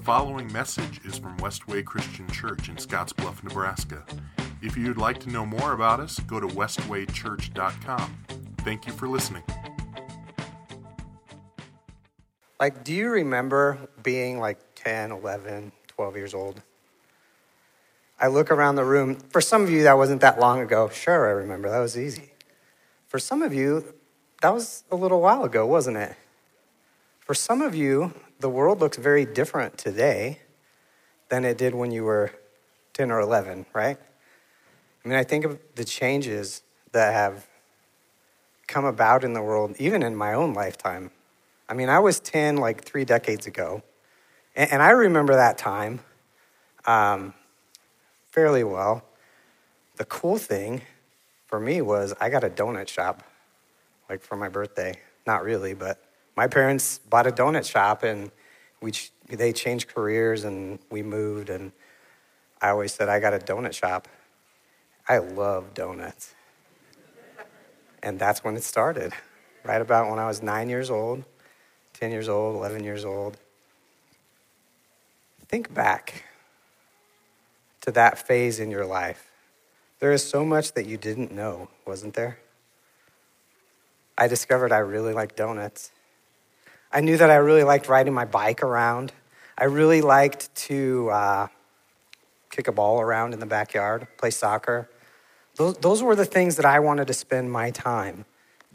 The following message is from Westway Christian Church in Scottsbluff, Nebraska. If you'd like to know more about us, go to westwaychurch.com. Thank you for listening. Like, do you remember being like 10, 11, 12 years old? I look around the room. For some of you, that wasn't that long ago. Sure, I remember. That was easy. For some of you, that was a little while ago, wasn't it? For some of you, the world looks very different today than it did when you were 10 or 11, right? I mean, I think of the changes that have come about in the world, even in my own lifetime. I mean, I was 10 like three decades ago, and, I remember that time um, fairly well. The cool thing for me was I got a donut shop, like for my birthday. Not really, but my parents bought a donut shop and we, they changed careers and we moved. And I always said, I got a donut shop. I love donuts. And that's when it started, right about when I was nine years old, 10 years old, 11 years old. Think back to that phase in your life. There is so much that you didn't know, wasn't there? I discovered I really like donuts. I knew that I really liked riding my bike around. I really liked to uh, kick a ball around in the backyard, play soccer. Those, those were the things that I wanted to spend my time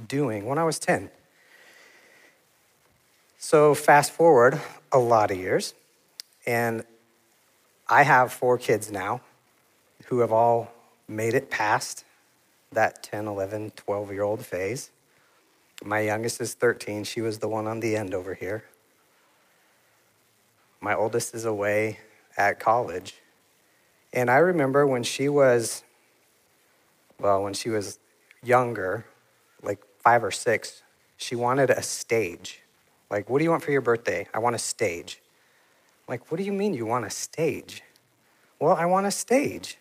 doing when I was 10. So, fast forward a lot of years, and I have four kids now who have all made it past that 10, 11, 12 year old phase. My youngest is 13. She was the one on the end over here. My oldest is away at college. And I remember when she was, well, when she was younger, like five or six, she wanted a stage. Like, what do you want for your birthday? I want a stage. I'm like, what do you mean you want a stage? Well, I want a stage.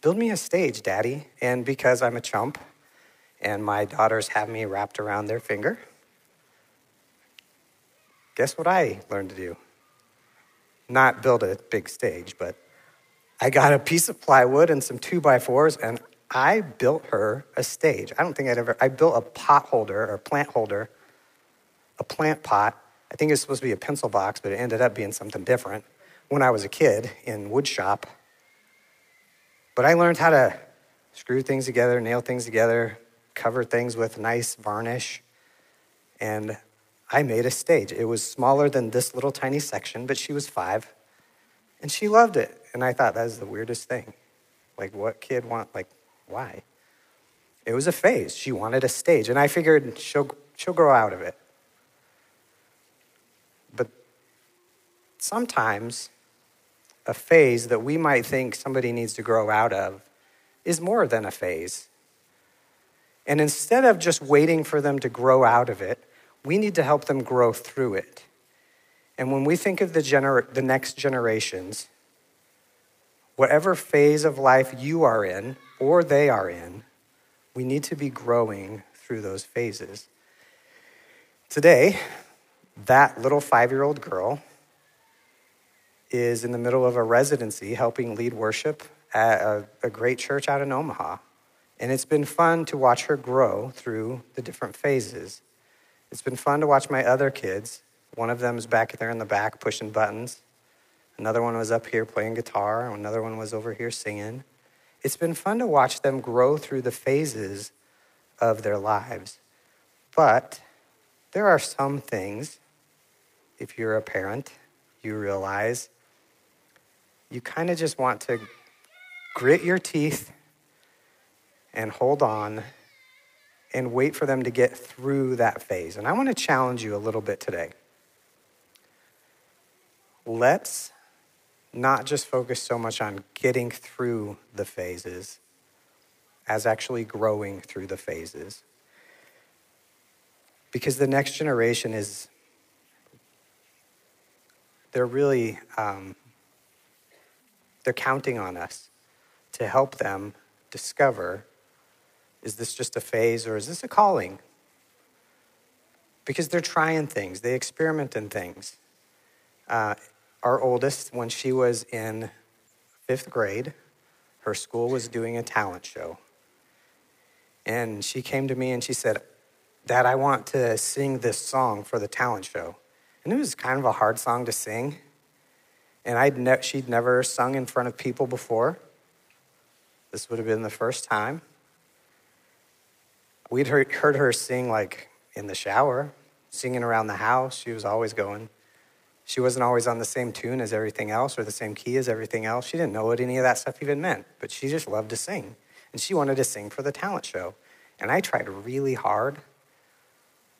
Build me a stage, Daddy. And because I'm a chump, and my daughters have me wrapped around their finger. Guess what I learned to do? Not build a big stage, but I got a piece of plywood and some two by fours, and I built her a stage. I don't think I'd ever, I built a pot holder or plant holder, a plant pot. I think it was supposed to be a pencil box, but it ended up being something different when I was a kid in wood shop. But I learned how to screw things together, nail things together, cover things with nice varnish. And I made a stage. It was smaller than this little tiny section, but she was five. And she loved it. And I thought that was the weirdest thing. Like, what kid want, like, why? It was a phase. She wanted a stage. And I figured she'll, she'll grow out of it. But sometimes a phase that we might think somebody needs to grow out of is more than a phase. And instead of just waiting for them to grow out of it, we need to help them grow through it. And when we think of the, gener- the next generations, whatever phase of life you are in or they are in, we need to be growing through those phases. Today, that little five year old girl is in the middle of a residency helping lead worship at a, a great church out in Omaha. And it's been fun to watch her grow through the different phases. It's been fun to watch my other kids. One of them is back there in the back pushing buttons. Another one was up here playing guitar. Another one was over here singing. It's been fun to watch them grow through the phases of their lives. But there are some things, if you're a parent, you realize you kind of just want to grit your teeth and hold on and wait for them to get through that phase. And I want to challenge you a little bit today. Let's not just focus so much on getting through the phases as actually growing through the phases. Because the next generation is, they're really, um, they're counting on us to help them discover is this just a phase or is this a calling? Because they're trying things, they experiment in things. Uh, our oldest, when she was in fifth grade, her school was doing a talent show. And she came to me and she said, Dad, I want to sing this song for the talent show. And it was kind of a hard song to sing. And I'd ne- she'd never sung in front of people before. This would have been the first time. We'd heard, her sing like in the shower, singing around the house. She was always going. She wasn't always on the same tune as everything else or the same key as everything else. She didn't know what any of that stuff even meant, but she just loved to sing. And she wanted to sing for the talent show. And I tried really hard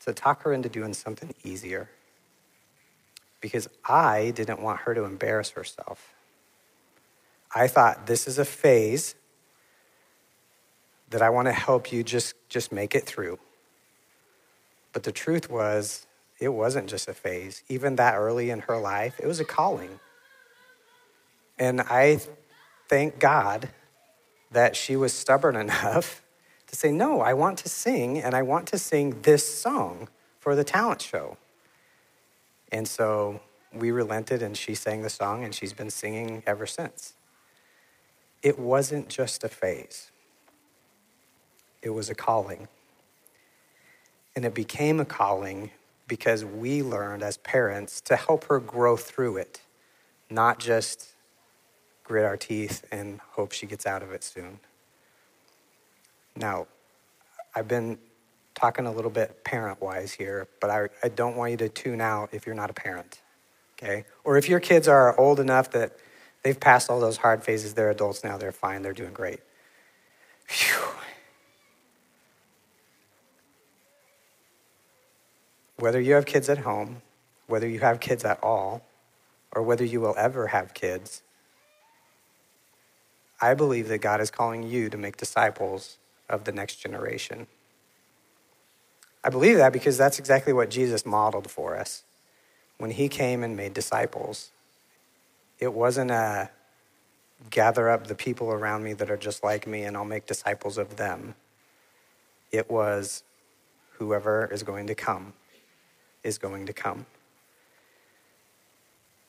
to talk her into doing something easier because I didn't want her to embarrass herself. I thought this is a phase that I want to help you just, just make it through. But the truth was, it wasn't just a phase. Even that early in her life, it was a calling. And I thank God that she was stubborn enough to say, No, I want to sing, and I want to sing this song for the talent show. And so we relented, and she sang the song, and she's been singing ever since. It wasn't just a phase, it was a calling. And it became a calling because we learned as parents to help her grow through it, not just grit our teeth and hope she gets out of it soon. Now, I've been talking a little bit parent wise here, but I, I don't want you to tune out if you're not a parent, okay? Or if your kids are old enough that they've passed all those hard phases, they're adults now, they're fine, they're doing great. Phew. Whether you have kids at home, whether you have kids at all, or whether you will ever have kids, I believe that God is calling you to make disciples of the next generation. I believe that because that's exactly what Jesus modeled for us when he came and made disciples. It wasn't a gather up the people around me that are just like me and I'll make disciples of them. It was whoever is going to come is going to come.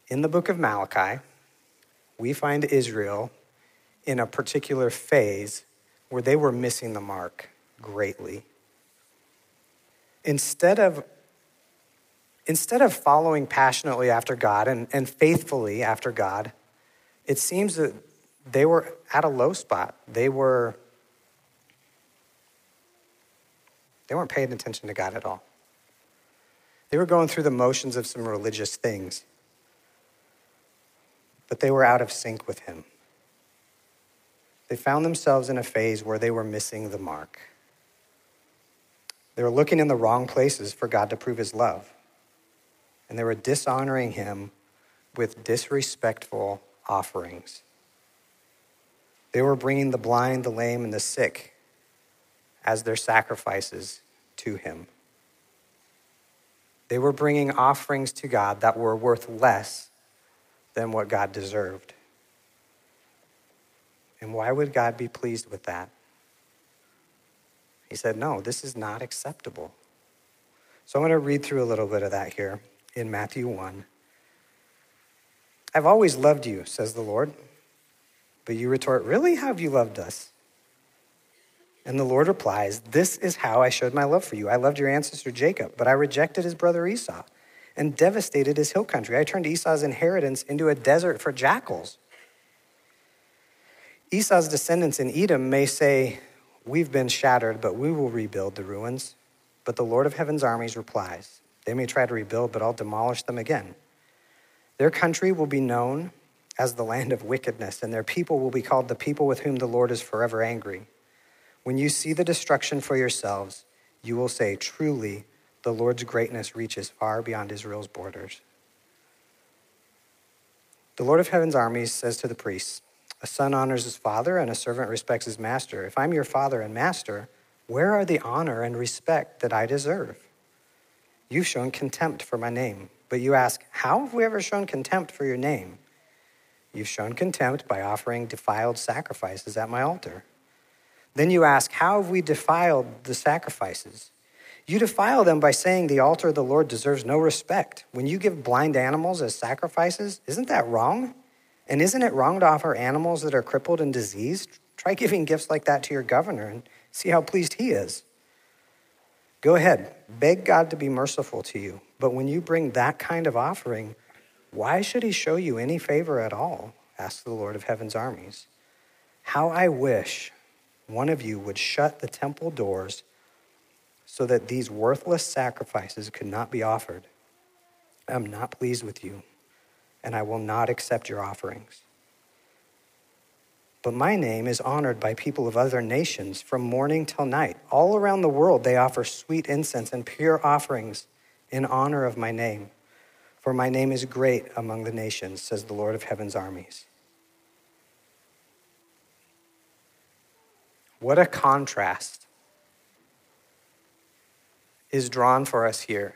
In the book of Malachi, we find Israel in a particular phase where they were missing the mark greatly. Instead of, instead of following passionately after God and, and faithfully after God, it seems that they were at a low spot. They were they weren't paying attention to God at all. They were going through the motions of some religious things, but they were out of sync with Him. They found themselves in a phase where they were missing the mark. They were looking in the wrong places for God to prove His love, and they were dishonoring Him with disrespectful offerings. They were bringing the blind, the lame, and the sick as their sacrifices to Him. They were bringing offerings to God that were worth less than what God deserved. And why would God be pleased with that? He said, No, this is not acceptable. So I'm going to read through a little bit of that here in Matthew 1. I've always loved you, says the Lord. But you retort, Really? How have you loved us? And the Lord replies, This is how I showed my love for you. I loved your ancestor Jacob, but I rejected his brother Esau and devastated his hill country. I turned Esau's inheritance into a desert for jackals. Esau's descendants in Edom may say, We've been shattered, but we will rebuild the ruins. But the Lord of heaven's armies replies, They may try to rebuild, but I'll demolish them again. Their country will be known as the land of wickedness, and their people will be called the people with whom the Lord is forever angry. When you see the destruction for yourselves, you will say, Truly, the Lord's greatness reaches far beyond Israel's borders. The Lord of heaven's armies says to the priests, A son honors his father, and a servant respects his master. If I'm your father and master, where are the honor and respect that I deserve? You've shown contempt for my name, but you ask, How have we ever shown contempt for your name? You've shown contempt by offering defiled sacrifices at my altar. Then you ask, How have we defiled the sacrifices? You defile them by saying the altar of the Lord deserves no respect. When you give blind animals as sacrifices, isn't that wrong? And isn't it wrong to offer animals that are crippled and diseased? Try giving gifts like that to your governor and see how pleased he is. Go ahead, beg God to be merciful to you. But when you bring that kind of offering, why should he show you any favor at all? asked the Lord of heaven's armies. How I wish one of you would shut the temple doors so that these worthless sacrifices could not be offered. I'm not pleased with you, and I will not accept your offerings. But my name is honored by people of other nations from morning till night. All around the world, they offer sweet incense and pure offerings in honor of my name. For my name is great among the nations, says the Lord of heaven's armies. What a contrast is drawn for us here.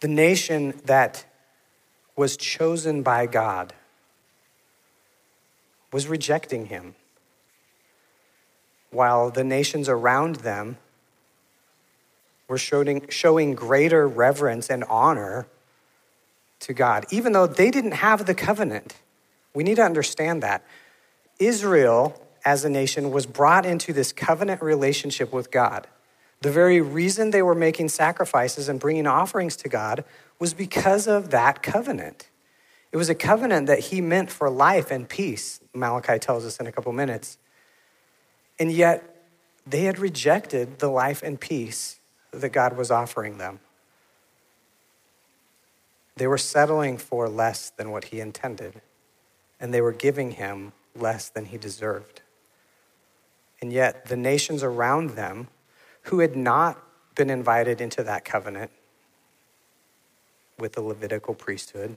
The nation that was chosen by God was rejecting him, while the nations around them were showing, showing greater reverence and honor to God, even though they didn't have the covenant. We need to understand that. Israel, as a nation, was brought into this covenant relationship with God. The very reason they were making sacrifices and bringing offerings to God was because of that covenant. It was a covenant that he meant for life and peace, Malachi tells us in a couple minutes. And yet, they had rejected the life and peace that God was offering them. They were settling for less than what he intended, and they were giving him less than he deserved. And yet, the nations around them, who had not been invited into that covenant with the Levitical priesthood,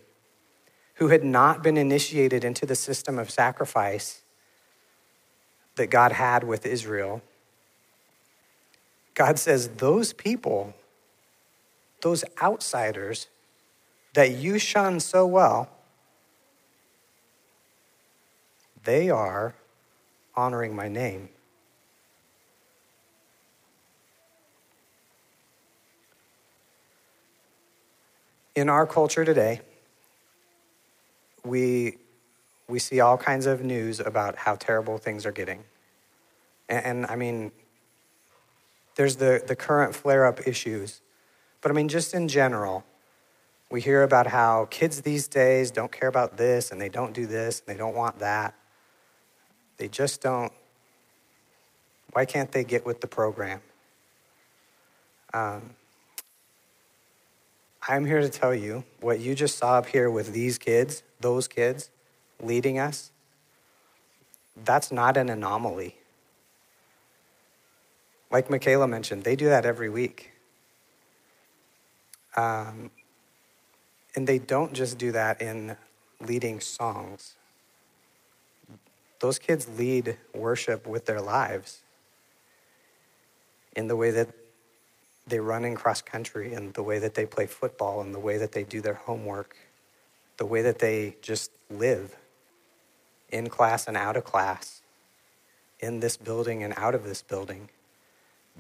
who had not been initiated into the system of sacrifice that God had with Israel, God says, those people, those outsiders that you shun so well, they are honoring my name. In our culture today, we, we see all kinds of news about how terrible things are getting. And, and I mean, there's the, the current flare up issues. But I mean, just in general, we hear about how kids these days don't care about this and they don't do this and they don't want that. They just don't. Why can't they get with the program? Um, I'm here to tell you what you just saw up here with these kids, those kids leading us, that's not an anomaly. Like Michaela mentioned, they do that every week. Um, and they don't just do that in leading songs. Those kids lead worship with their lives in the way that they run in cross country and the way that they play football and the way that they do their homework, the way that they just live in class and out of class, in this building and out of this building.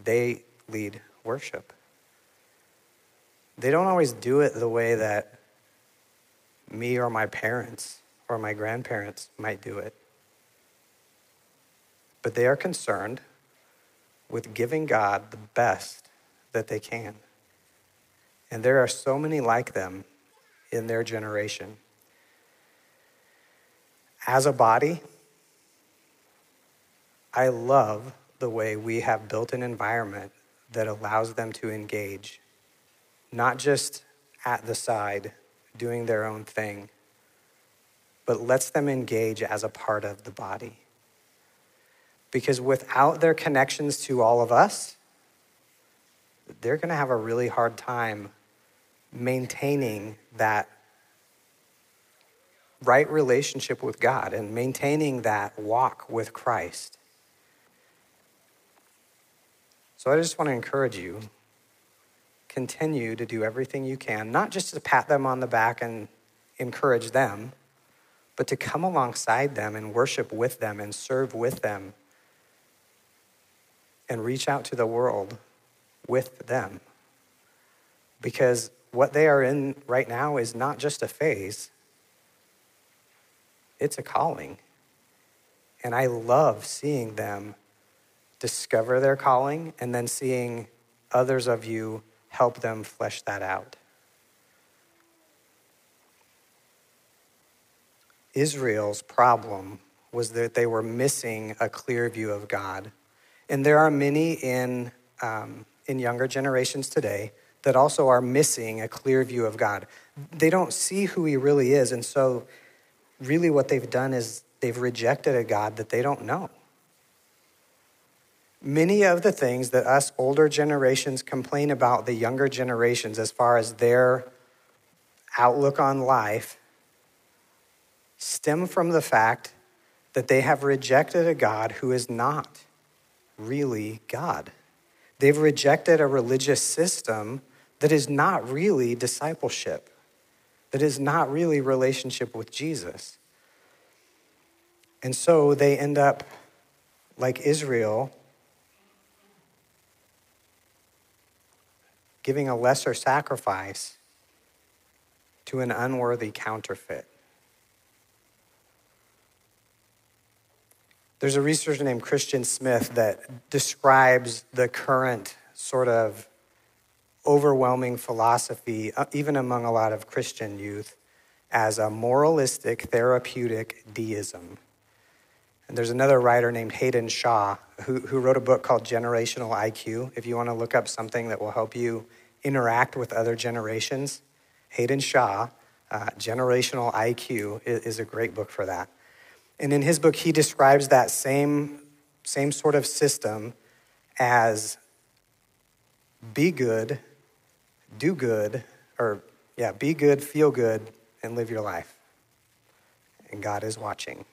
They lead worship. They don't always do it the way that me or my parents or my grandparents might do it. But they are concerned with giving God the best that they can. And there are so many like them in their generation. As a body, I love the way we have built an environment that allows them to engage, not just at the side doing their own thing, but lets them engage as a part of the body. Because without their connections to all of us, they're going to have a really hard time maintaining that right relationship with God and maintaining that walk with Christ. So I just want to encourage you continue to do everything you can, not just to pat them on the back and encourage them, but to come alongside them and worship with them and serve with them and reach out to the world with them. Because what they are in right now is not just a phase, it's a calling. And I love seeing them discover their calling and then seeing others of you help them flesh that out. Israel's problem was that they were missing a clear view of God. And there are many in, um, in younger generations today that also are missing a clear view of God. They don't see who He really is. And so, really, what they've done is they've rejected a God that they don't know. Many of the things that us older generations complain about the younger generations as far as their outlook on life stem from the fact that they have rejected a God who is not really God. They've rejected a religious system that is not really discipleship, that is not really relationship with Jesus. And so they end up like Israel, giving a lesser sacrifice to an unworthy counterfeit. There's a researcher named Christian Smith that describes the current sort of overwhelming philosophy, uh, even among a lot of Christian youth, as a moralistic, therapeutic deism. And there's another writer named Haydn Shaw who, who wrote a book called Generational IQ. If you want to look up something that will help you interact with other generations, Haydn Shaw, uh, Generational IQ, is, is a great book for that. And in his book, he describes that same, same sort of system as be good, do good, or yeah, be good, feel good, and live your life. And God is watching.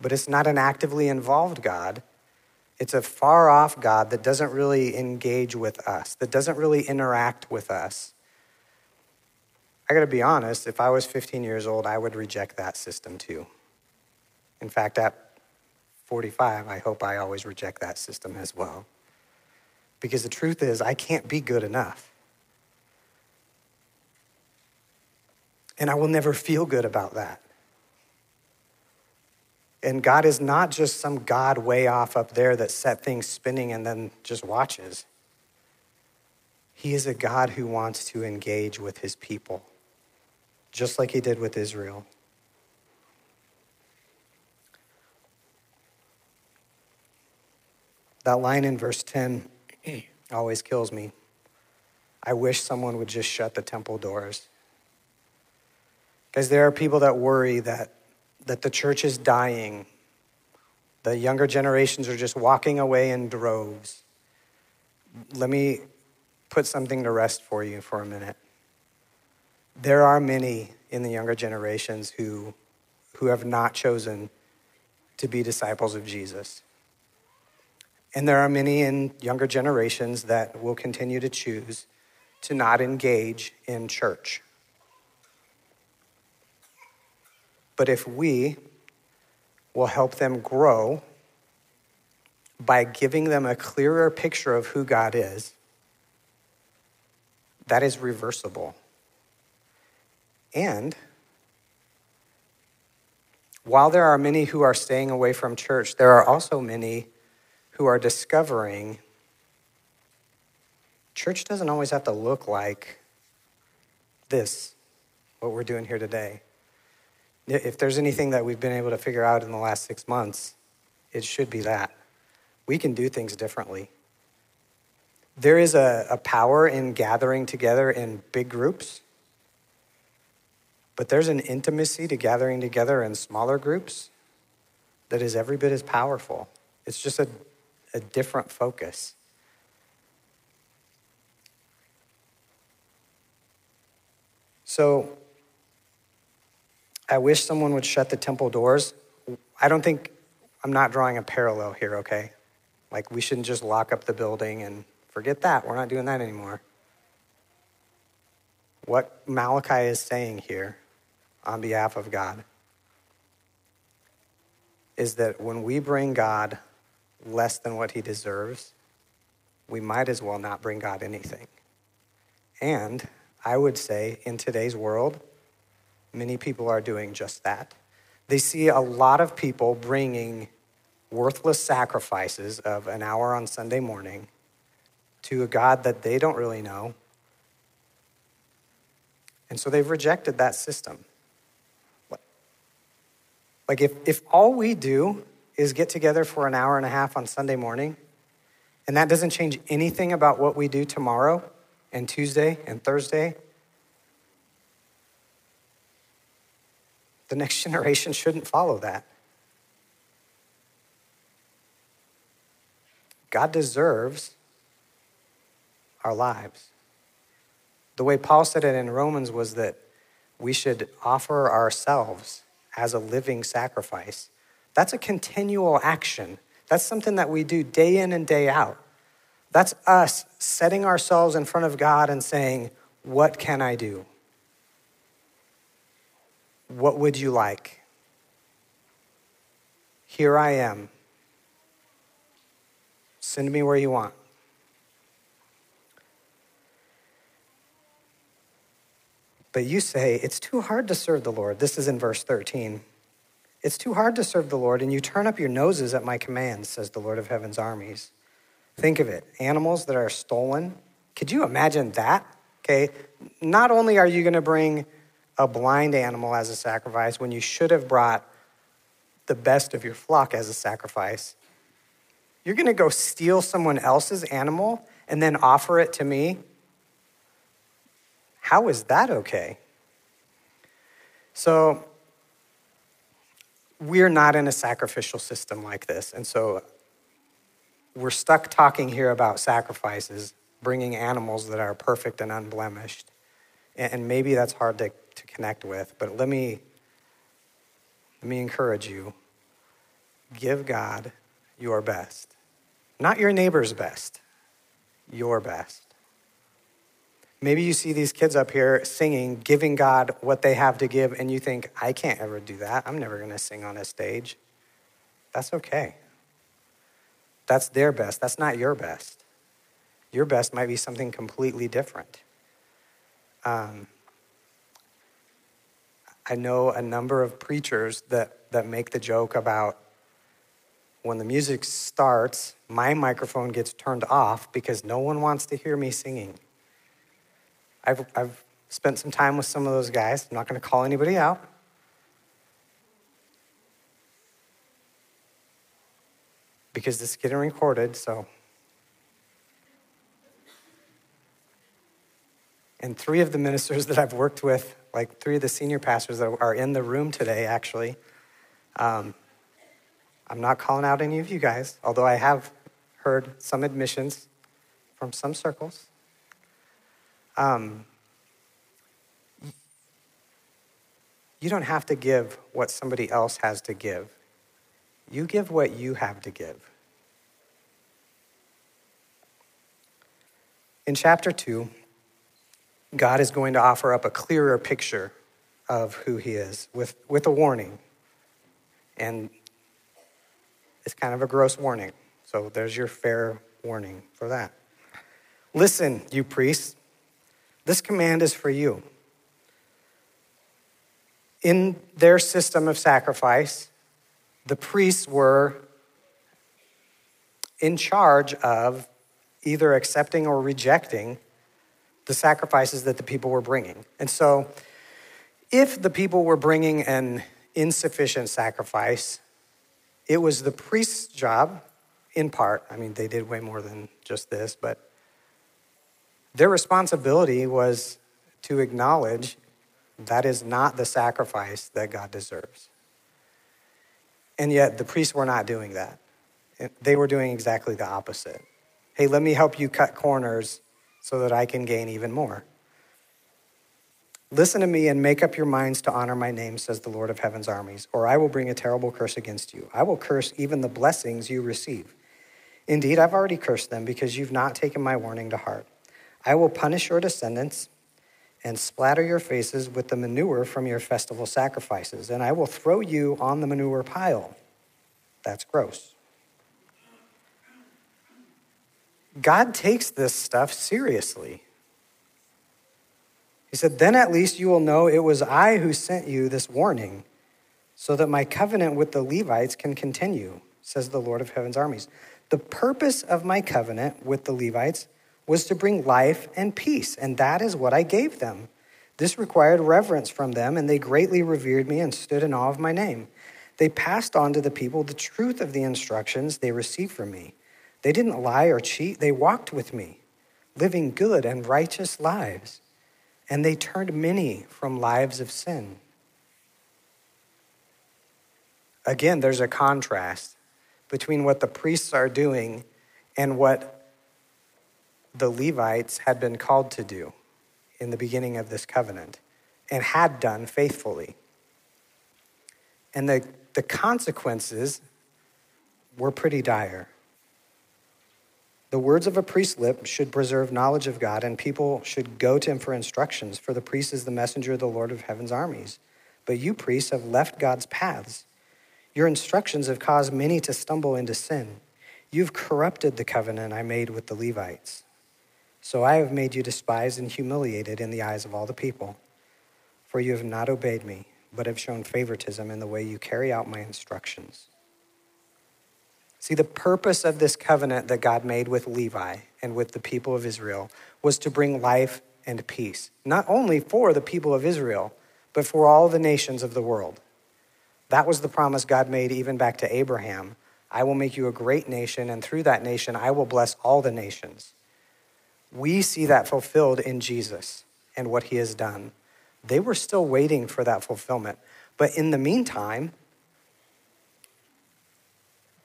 But it's not an actively involved God. It's a far off God that doesn't really engage with us, that doesn't really interact with us. I gotta be honest, if I was 15 years old, I would reject that system too. In fact, at 45, I hope I always reject that system as well. Because the truth is, I can't be good enough. And I will never feel good about that. And God is not just some God way off up there that set things spinning and then just watches. He is a God who wants to engage with his people, just like he did with Israel. That line in verse 10 always kills me. I wish someone would just shut the temple doors. Because there are people that worry that, that the church is dying. The younger generations are just walking away in droves. Let me put something to rest for you for a minute. There are many in the younger generations who, who have not chosen to be disciples of Jesus. And there are many in younger generations that will continue to choose to not engage in church. But if we will help them grow by giving them a clearer picture of who God is, that is reversible. And while there are many who are staying away from church, there are also many who are discovering church doesn't always have to look like this, what we're doing here today. If there's anything that we've been able to figure out in the last six months, it should be that. We can do things differently. There is a, a power in gathering together in big groups, but there's an intimacy to gathering together in smaller groups that is every bit as powerful. It's just a, a different focus. So, I wish someone would shut the temple doors. I don't think, I'm not drawing a parallel here, okay? Like, we shouldn't just lock up the building and forget that. We're not doing that anymore. What Malachi is saying here on behalf of God is that when we bring God less than what he deserves, we might as well not bring God anything. And I would say in today's world, many people are doing just that. They see a lot of people bringing worthless sacrifices of an hour on Sunday morning to a God that they don't really know. And so they've rejected that system. Like, if, if all we do is get together for an hour and a half on Sunday morning, and that doesn't change anything about what we do tomorrow and Tuesday and Thursday, the next generation shouldn't follow that. God deserves our lives. The way Paul said it in Romans was that we should offer ourselves as a living sacrifice. That's a continual action. That's something that we do day in and day out. That's us setting ourselves in front of God and saying, What can I do? What would you like? Here I am. Send me where you want. But you say, it's too hard to serve the Lord. This is in verse 13. It's too hard to serve the Lord, and you turn up your noses at my commands, says the Lord of heaven's armies. Think of it animals that are stolen. Could you imagine that? Okay, not only are you going to bring a blind animal as a sacrifice when you should have brought the best of your flock as a sacrifice, you're going to go steal someone else's animal and then offer it to me? How is that okay? So, we're not in a sacrificial system like this. And so, we're stuck talking here about sacrifices, bringing animals that are perfect and unblemished. And maybe that's hard to, to connect with, but let me, let me encourage you give God your best. Not your neighbor's best, your best. Maybe you see these kids up here singing, giving God what they have to give, and you think, I can't ever do that. I'm never going to sing on a stage. That's okay. That's their best. That's not your best. Your best might be something completely different. Um, I know a number of preachers that, that make the joke about when the music starts, my microphone gets turned off because no one wants to hear me singing. I've, I've spent some time with some of those guys. I'm not going to call anybody out. Because this is getting recorded, so. And three of the ministers that I've worked with, like three of the senior pastors that are in the room today, actually, um, I'm not calling out any of you guys, although I have heard some admissions from some circles. Um, you don't have to give what somebody else has to give. You give what you have to give. In chapter 2, God is going to offer up a clearer picture of who he is with, with a warning. And it's kind of a gross warning. So there's your fair warning for that. Listen, you priests, this command is for you. In their system of sacrifice, the priests were in charge of either accepting or rejecting the sacrifices that the people were bringing. And so, if the people were bringing an insufficient sacrifice, it was the priest's job, in part. I mean, they did way more than just this, but their responsibility was to acknowledge that is not the sacrifice that God deserves. And yet, the priests were not doing that. They were doing exactly the opposite. Hey, let me help you cut corners so that I can gain even more. Listen to me and make up your minds to honor my name, says the Lord of heaven's armies, or I will bring a terrible curse against you. I will curse even the blessings you receive. Indeed, I've already cursed them because you've not taken my warning to heart. I will punish your descendants and splatter your faces with the manure from your festival sacrifices, and I will throw you on the manure pile. That's gross. God takes this stuff seriously. He said, Then at least you will know it was I who sent you this warning, so that my covenant with the Levites can continue, says the Lord of heaven's armies. The purpose of my covenant with the Levites was to bring life and peace, and that is what I gave them. This required reverence from them, and they greatly revered me and stood in awe of my name. They passed on to the people the truth of the instructions they received from me. They didn't lie or cheat, they walked with me, living good and righteous lives and they turned many from lives of sin. Again, there's a contrast between what the priests are doing and what the Levites had been called to do in the beginning of this covenant and had done faithfully. And the, the consequences were pretty dire. The words of a priest's lip should preserve knowledge of God, and people should go to him for instructions, for the priest is the messenger of the Lord of heaven's armies. But you, priests, have left God's paths. Your instructions have caused many to stumble into sin. You've corrupted the covenant I made with the Levites. So I have made you despised and humiliated in the eyes of all the people. For you have not obeyed me, but have shown favoritism in the way you carry out my instructions. See, the purpose of this covenant that God made with Levi and with the people of Israel was to bring life and peace, not only for the people of Israel, but for all the nations of the world. That was the promise God made even back to Abraham I will make you a great nation, and through that nation, I will bless all the nations. We see that fulfilled in Jesus and what he has done. They were still waiting for that fulfillment. But in the meantime,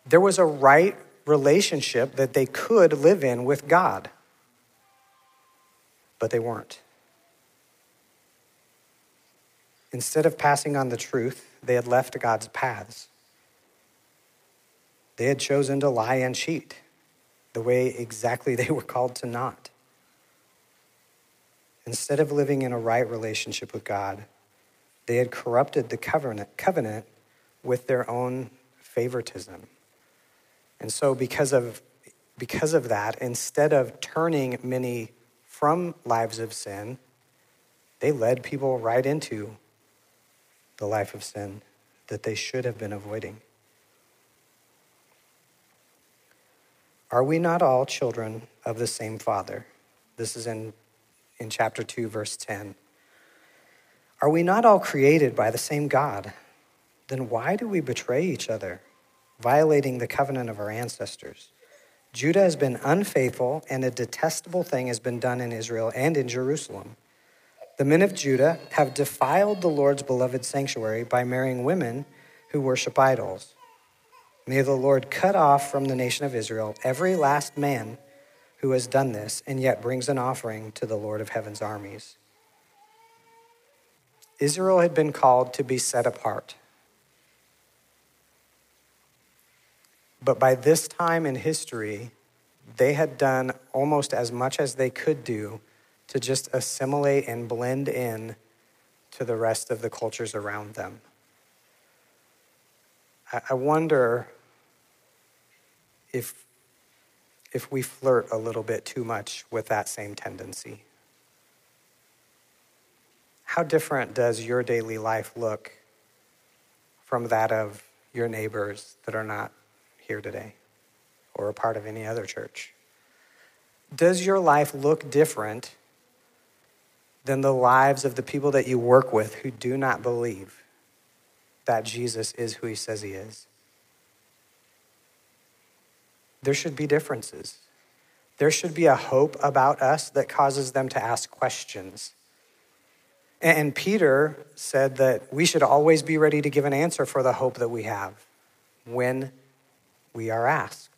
there was a right relationship that they could live in with God, but they weren't. Instead of passing on the truth, they had left God's paths. They had chosen to lie and cheat the way exactly they were called to not. Instead of living in a right relationship with God, they had corrupted the covenant, covenant with their own favoritism. And so, because of, because of that, instead of turning many from lives of sin, they led people right into the life of sin that they should have been avoiding. Are we not all children of the same Father? This is in, in chapter 2, verse 10. Are we not all created by the same God? Then why do we betray each other? violating the covenant of our ancestors. Judah has been unfaithful, and a detestable thing has been done in Israel and in Jerusalem. The men of Judah have defiled the Lord's beloved sanctuary by marrying women who worship idols. May the Lord cut off from the nation of Israel every last man who has done this and yet brings an offering to the Lord of heaven's armies. Israel had been called to be set apart. But by this time in history, they had done almost as much as they could do to just assimilate and blend in to the rest of the cultures around them. I wonder if, if we flirt a little bit too much with that same tendency. How different does your daily life look from that of your neighbors that are not here today or a part of any other church? Does your life look different than the lives of the people that you work with who do not believe that Jesus is who he says he is? There should be differences. There should be a hope about us that causes them to ask questions. And Peter said that we should always be ready to give an answer for the hope that we have when we are asked.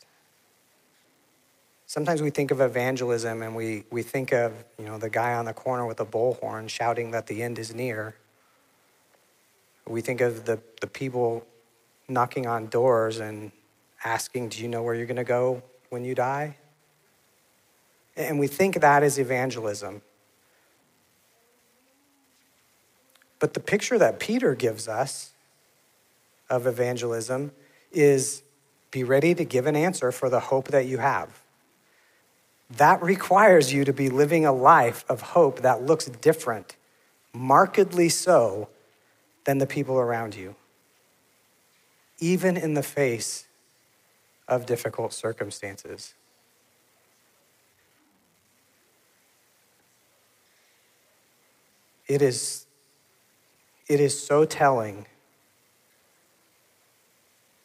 Sometimes we think of evangelism and we, we think of, you know, the guy on the corner with a bullhorn shouting that the end is near. We think of the, the people knocking on doors and asking, Do you know where you're going to go when you die? And we think that is evangelism. But the picture that Peter gives us of evangelism is be ready to give an answer for the hope that you have. that requires you to be living a life of hope that looks different, markedly so, than the people around you, even in the face of difficult circumstances. It is, it is so telling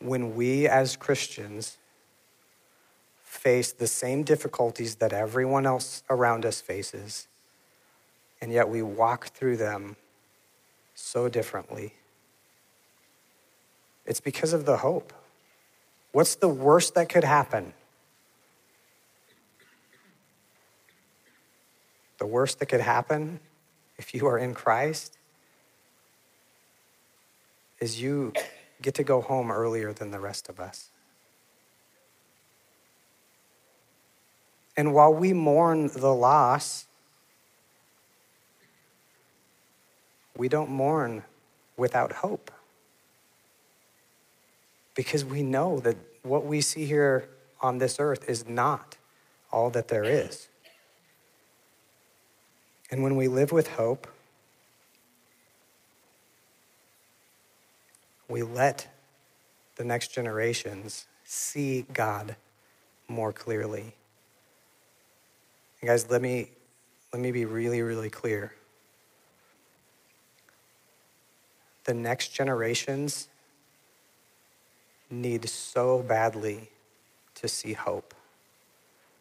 when we as Christians face the same difficulties that everyone else around us faces, and yet we walk through them so differently. It's because of the hope. What's the worst that could happen? The worst that could happen if you are in Christ is you get to go home earlier than the rest of us. And while we mourn the loss, we don't mourn without hope. Because we know that what we see here on this earth is not all that there is. And when we live with hope, we let the next generations see God more clearly. And guys, let me let me be really really clear. The next generations need so badly to see hope.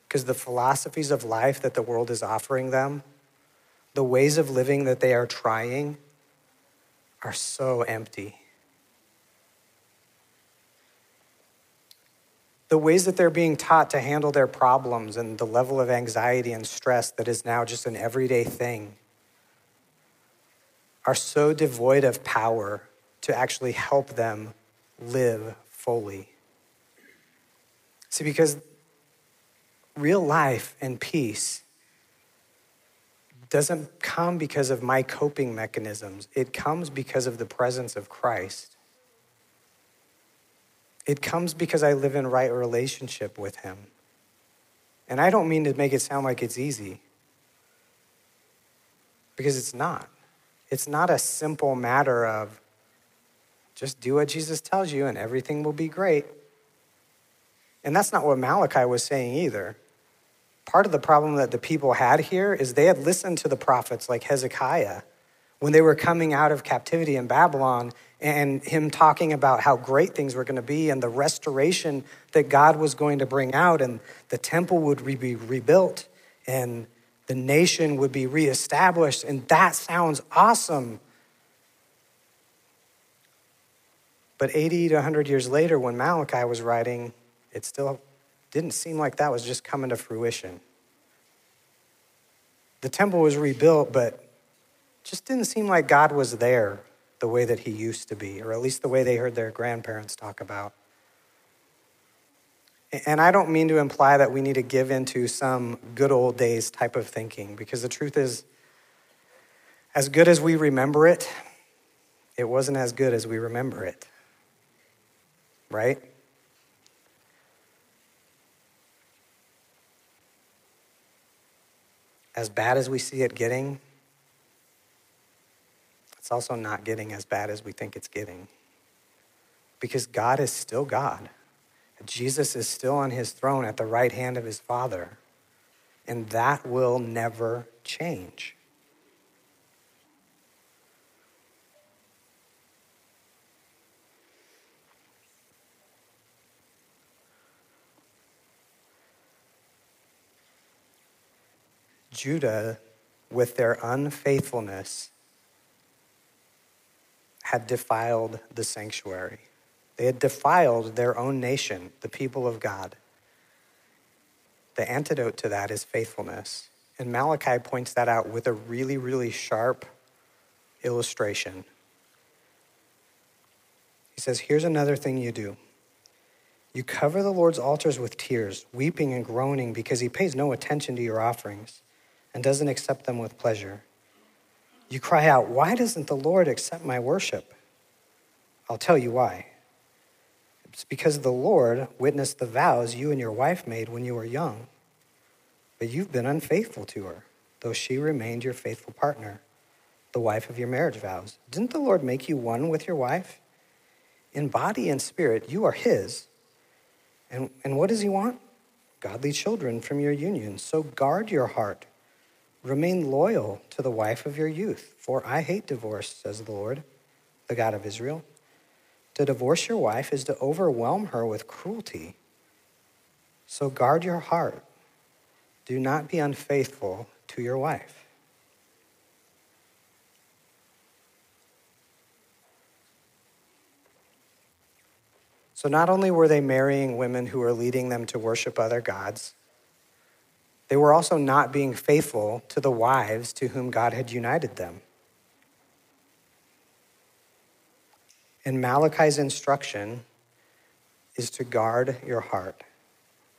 Because the philosophies of life that the world is offering them the ways of living that they are trying are so empty. The ways that they're being taught to handle their problems and the level of anxiety and stress that is now just an everyday thing are so devoid of power to actually help them live fully. See, because real life and peace doesn't come because of my coping mechanisms, it comes because of the presence of Christ. It comes because I live in right relationship with Him. And I don't mean to make it sound like it's easy, because it's not. It's not a simple matter of just do what Jesus tells you and everything will be great. And that's not what Malachi was saying either part of the problem that the people had here is they had listened to the prophets like Hezekiah when they were coming out of captivity in Babylon and him talking about how great things were going to be and the restoration that God was going to bring out and the temple would be rebuilt and the nation would be reestablished. And that sounds awesome. But 80 to 100 years later, when Malachi was writing, it still didn't seem like that was just coming to fruition. The temple was rebuilt, but just didn't seem like God was there the way that he used to be, or at least the way they heard their grandparents talk about. And I don't mean to imply that we need to give into some good old days type of thinking, because the truth is, as good as we remember it, it wasn't as good as we remember it. Right? as bad as we see it getting, it's also not getting as bad as we think it's getting. Because God is still God. Jesus is still on his throne at the right hand of his Father. And that will never change. Judah, with their unfaithfulness, had defiled the sanctuary. They had defiled their own nation, the people of God. The antidote to that is faithfulness. And Malachi points that out with a really, really sharp illustration. He says, Here's another thing you do. You cover the Lord's altars with tears, weeping and groaning because he pays no attention to your offerings and doesn't accept them with pleasure. You cry out, Why doesn't the Lord accept my worship? I'll tell you why. It's because the Lord witnessed the vows you and your wife made when you were young. but you've been unfaithful to her, though she remained your faithful partner, the wife of your marriage vows. Didn't the Lord make you one with your wife? In body and spirit, you are his. And, and what does he want? Godly children from your union. So guard your heart. Remain loyal to the wife of your youth, for I hate divorce, says the Lord, the God of Israel. To divorce your wife is to overwhelm her with cruelty. So guard your heart. Do not be unfaithful to your wife. So, not only were they marrying women who were leading them to worship other gods, they were also not being faithful to the wives to whom God had united them. And Malachi's instruction is to guard your heart,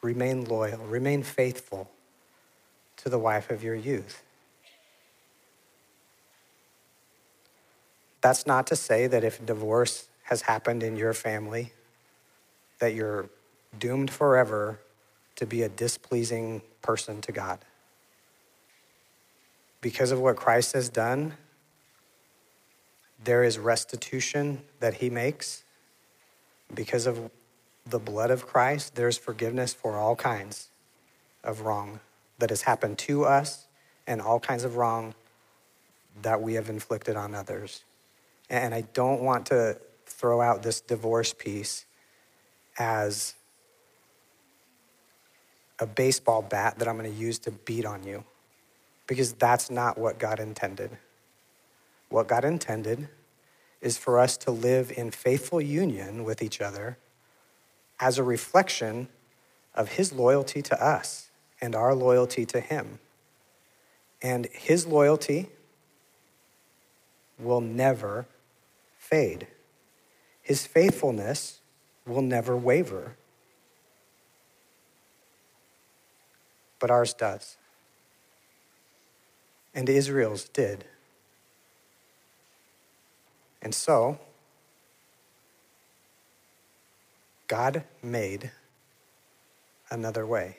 remain loyal, remain faithful to the wife of your youth. That's not to say that if divorce has happened in your family, that you're doomed forever to be a displeasing person to God. Because of what Christ has done, there is restitution that he makes. Because of the blood of Christ, there's forgiveness for all kinds of wrong that has happened to us and all kinds of wrong that we have inflicted on others. And I don't want to throw out this divorce piece as a baseball bat that I'm going to use to beat on you because that's not what God intended. What God intended is for us to live in faithful union with each other as a reflection of His loyalty to us and our loyalty to Him. And His loyalty will never fade, His faithfulness will never waver. But ours does. And Israel's did. And so, God made another way.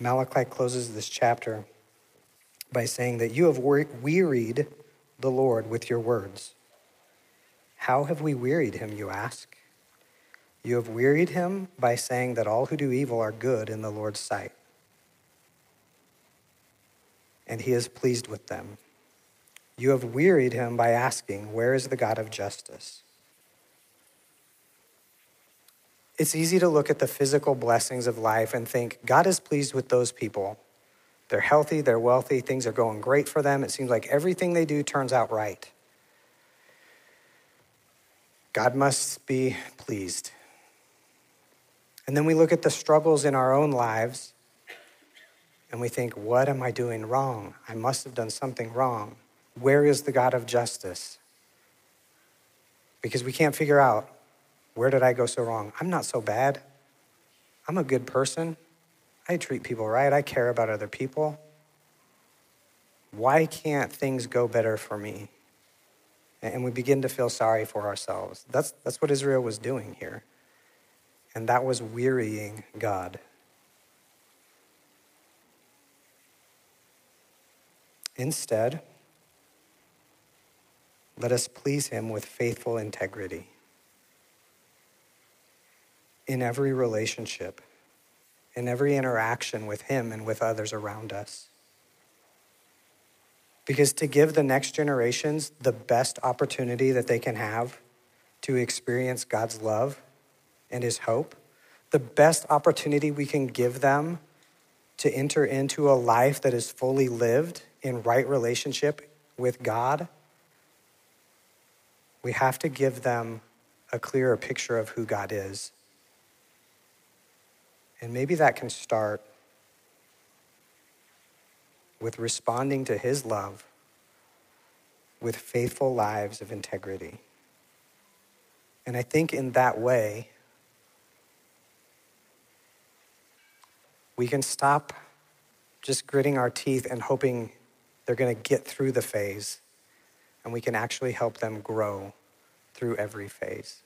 Malachi closes this chapter by saying that you have wearied the Lord with your words. How have we wearied him, you ask? You have wearied him by saying that all who do evil are good in the Lord's sight. And he is pleased with them. You have wearied him by asking, Where is the God of justice? It's easy to look at the physical blessings of life and think, God is pleased with those people. They're healthy, they're wealthy, things are going great for them. It seems like everything they do turns out right. God must be pleased. And then we look at the struggles in our own lives and we think, what am I doing wrong? I must have done something wrong. Where is the God of justice? Because we can't figure out where did I go so wrong? I'm not so bad. I'm a good person. I treat people right. I care about other people. Why can't things go better for me? and we begin to feel sorry for ourselves. That's, that's what Israel was doing here. And that was wearying God. Instead, let us please Him with faithful integrity in every relationship, in every interaction with Him and with others around us. Because to give the next generations the best opportunity that they can have to experience God's love and His hope, the best opportunity we can give them to enter into a life that is fully lived in right relationship with God, we have to give them a clearer picture of who God is. And maybe that can start with responding to his love with faithful lives of integrity. And I think in that way, we can stop just gritting our teeth and hoping they're going to get through the phase, and we can actually help them grow through every phase.